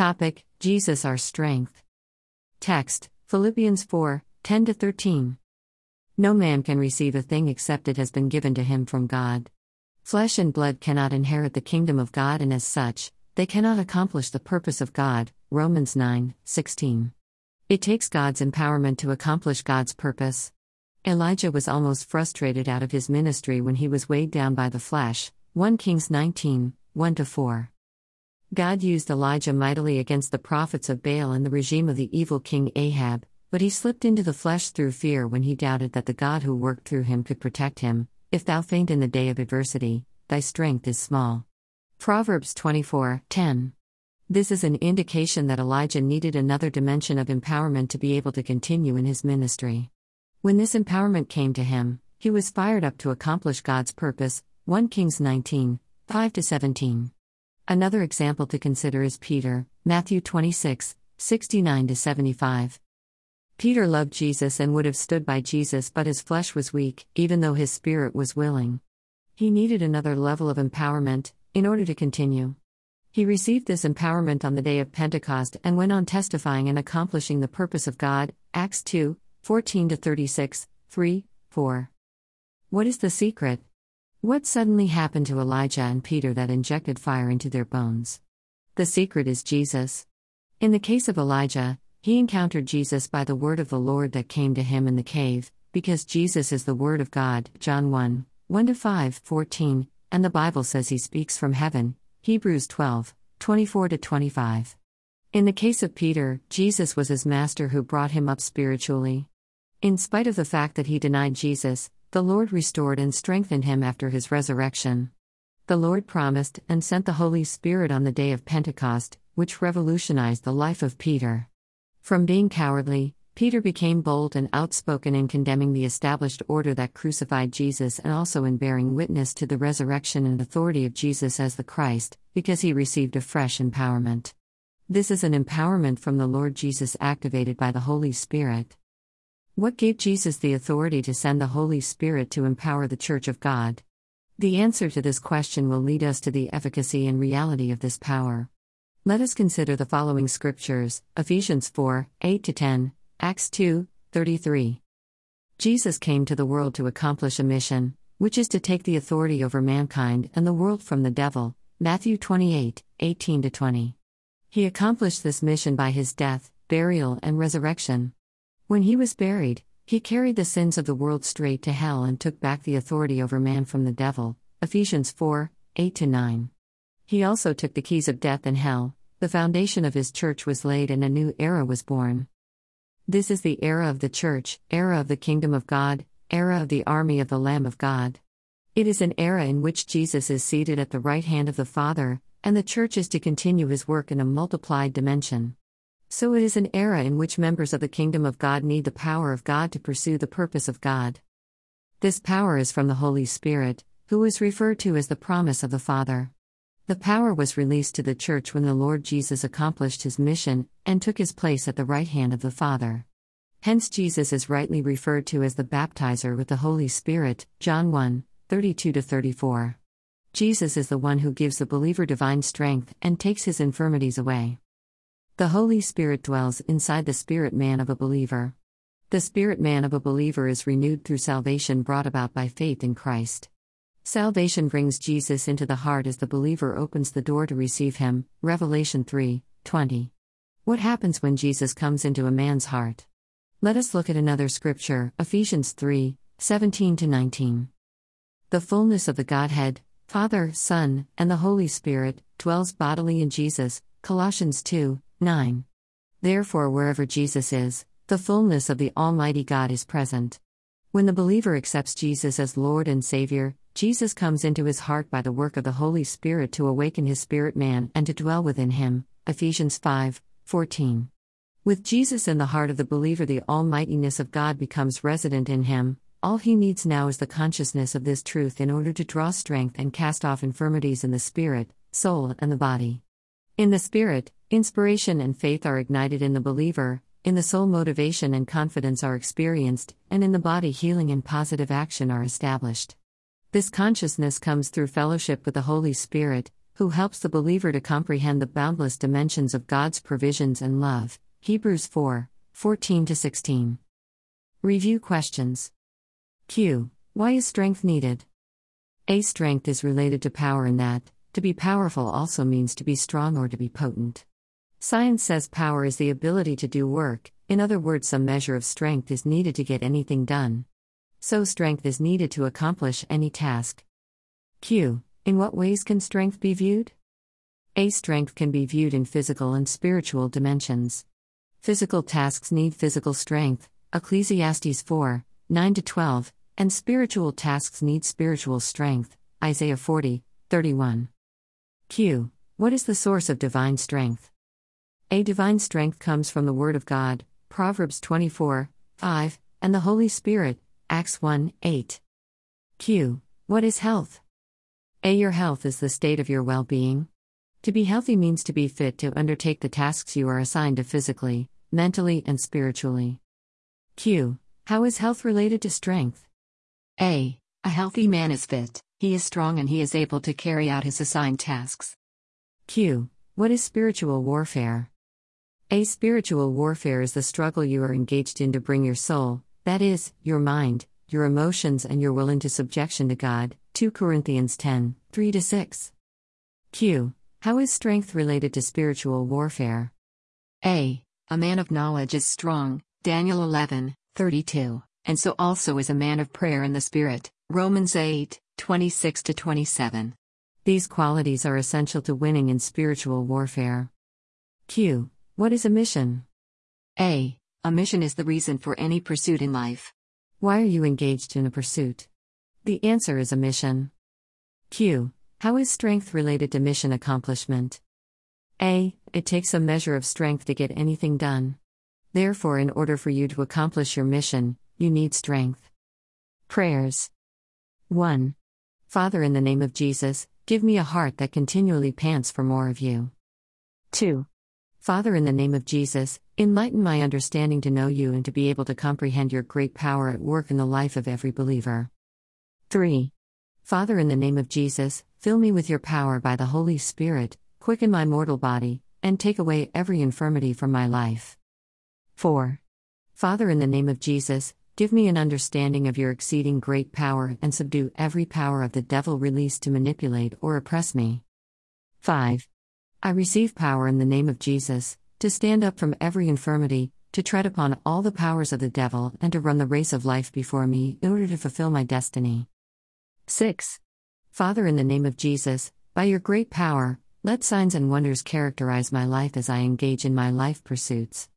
Topic Jesus our strength. Text Philippians 4 10 13. No man can receive a thing except it has been given to him from God. Flesh and blood cannot inherit the kingdom of God, and as such, they cannot accomplish the purpose of God. Romans 9 16. It takes God's empowerment to accomplish God's purpose. Elijah was almost frustrated out of his ministry when he was weighed down by the flesh. 1 Kings 19 1 4. God used Elijah mightily against the prophets of Baal and the regime of the evil king Ahab, but he slipped into the flesh through fear when he doubted that the God who worked through him could protect him. If thou faint in the day of adversity, thy strength is small. Proverbs 24 10. This is an indication that Elijah needed another dimension of empowerment to be able to continue in his ministry. When this empowerment came to him, he was fired up to accomplish God's purpose. 1 Kings 19 5 17. Another example to consider is Peter, Matthew 26 69 75. Peter loved Jesus and would have stood by Jesus, but his flesh was weak, even though his spirit was willing. He needed another level of empowerment in order to continue. He received this empowerment on the day of Pentecost and went on testifying and accomplishing the purpose of God. Acts 2 14 to 36, 3, 4. What is the secret? What suddenly happened to Elijah and Peter that injected fire into their bones? The secret is Jesus. In the case of Elijah, he encountered Jesus by the word of the Lord that came to him in the cave, because Jesus is the word of God. John 1 1 5, 14, and the Bible says he speaks from heaven. Hebrews 12 24 25. In the case of Peter, Jesus was his master who brought him up spiritually. In spite of the fact that he denied Jesus, the Lord restored and strengthened him after his resurrection. The Lord promised and sent the Holy Spirit on the day of Pentecost, which revolutionized the life of Peter. From being cowardly, Peter became bold and outspoken in condemning the established order that crucified Jesus and also in bearing witness to the resurrection and authority of Jesus as the Christ, because he received a fresh empowerment. This is an empowerment from the Lord Jesus activated by the Holy Spirit. What gave Jesus the authority to send the Holy Spirit to empower the Church of God? The answer to this question will lead us to the efficacy and reality of this power. Let us consider the following scriptures Ephesians 4 8 10, Acts 2 33. Jesus came to the world to accomplish a mission, which is to take the authority over mankind and the world from the devil. Matthew 28 18 20. He accomplished this mission by his death, burial, and resurrection. When he was buried, he carried the sins of the world straight to hell and took back the authority over man from the devil. Ephesians 4 8 9. He also took the keys of death and hell. The foundation of his church was laid and a new era was born. This is the era of the church, era of the kingdom of God, era of the army of the Lamb of God. It is an era in which Jesus is seated at the right hand of the Father, and the church is to continue his work in a multiplied dimension. So it is an era in which members of the kingdom of God need the power of God to pursue the purpose of God. This power is from the Holy Spirit, who is referred to as the promise of the Father. The power was released to the church when the Lord Jesus accomplished his mission and took his place at the right hand of the Father. Hence, Jesus is rightly referred to as the baptizer with the Holy Spirit, John 1 32 34. Jesus is the one who gives the believer divine strength and takes his infirmities away. The Holy Spirit dwells inside the spirit man of a believer. The spirit man of a believer is renewed through salvation brought about by faith in Christ. Salvation brings Jesus into the heart as the believer opens the door to receive him. Revelation 3 20. What happens when Jesus comes into a man's heart? Let us look at another scripture, Ephesians 3 17 19. The fullness of the Godhead, Father, Son, and the Holy Spirit, dwells bodily in Jesus. Colossians 2 9. Therefore, wherever Jesus is, the fullness of the Almighty God is present. When the believer accepts Jesus as Lord and Savior, Jesus comes into his heart by the work of the Holy Spirit to awaken his spirit man and to dwell within him. Ephesians 5 14. With Jesus in the heart of the believer, the almightiness of God becomes resident in him. All he needs now is the consciousness of this truth in order to draw strength and cast off infirmities in the spirit, soul, and the body. In the spirit, Inspiration and faith are ignited in the believer, in the soul, motivation and confidence are experienced, and in the body, healing and positive action are established. This consciousness comes through fellowship with the Holy Spirit, who helps the believer to comprehend the boundless dimensions of God's provisions and love. Hebrews 4 14 16. Review questions. Q. Why is strength needed? A. Strength is related to power in that, to be powerful also means to be strong or to be potent. Science says power is the ability to do work, in other words, some measure of strength is needed to get anything done. So, strength is needed to accomplish any task. Q. In what ways can strength be viewed? A. Strength can be viewed in physical and spiritual dimensions. Physical tasks need physical strength, Ecclesiastes 4 9 12, and spiritual tasks need spiritual strength, Isaiah 40 31. Q. What is the source of divine strength? A divine strength comes from the Word of God, Proverbs 24, 5, and the Holy Spirit, Acts 1, 8. Q. What is health? A. Your health is the state of your well being. To be healthy means to be fit to undertake the tasks you are assigned to physically, mentally, and spiritually. Q. How is health related to strength? A. A healthy man is fit, he is strong, and he is able to carry out his assigned tasks. Q. What is spiritual warfare? A spiritual warfare is the struggle you are engaged in to bring your soul, that is, your mind, your emotions, and your will into subjection to God. 2 Corinthians 10 3 6. Q. How is strength related to spiritual warfare? A. A man of knowledge is strong, Daniel 11 32, and so also is a man of prayer in the Spirit, Romans 8 26 27. These qualities are essential to winning in spiritual warfare. Q. What is a mission? A. A mission is the reason for any pursuit in life. Why are you engaged in a pursuit? The answer is a mission. Q. How is strength related to mission accomplishment? A. It takes a measure of strength to get anything done. Therefore, in order for you to accomplish your mission, you need strength. Prayers 1. Father, in the name of Jesus, give me a heart that continually pants for more of you. 2. Father, in the name of Jesus, enlighten my understanding to know you and to be able to comprehend your great power at work in the life of every believer. 3. Father, in the name of Jesus, fill me with your power by the Holy Spirit, quicken my mortal body, and take away every infirmity from my life. 4. Father, in the name of Jesus, give me an understanding of your exceeding great power and subdue every power of the devil released to manipulate or oppress me. 5. I receive power in the name of Jesus, to stand up from every infirmity, to tread upon all the powers of the devil, and to run the race of life before me in order to fulfill my destiny. 6. Father, in the name of Jesus, by your great power, let signs and wonders characterize my life as I engage in my life pursuits.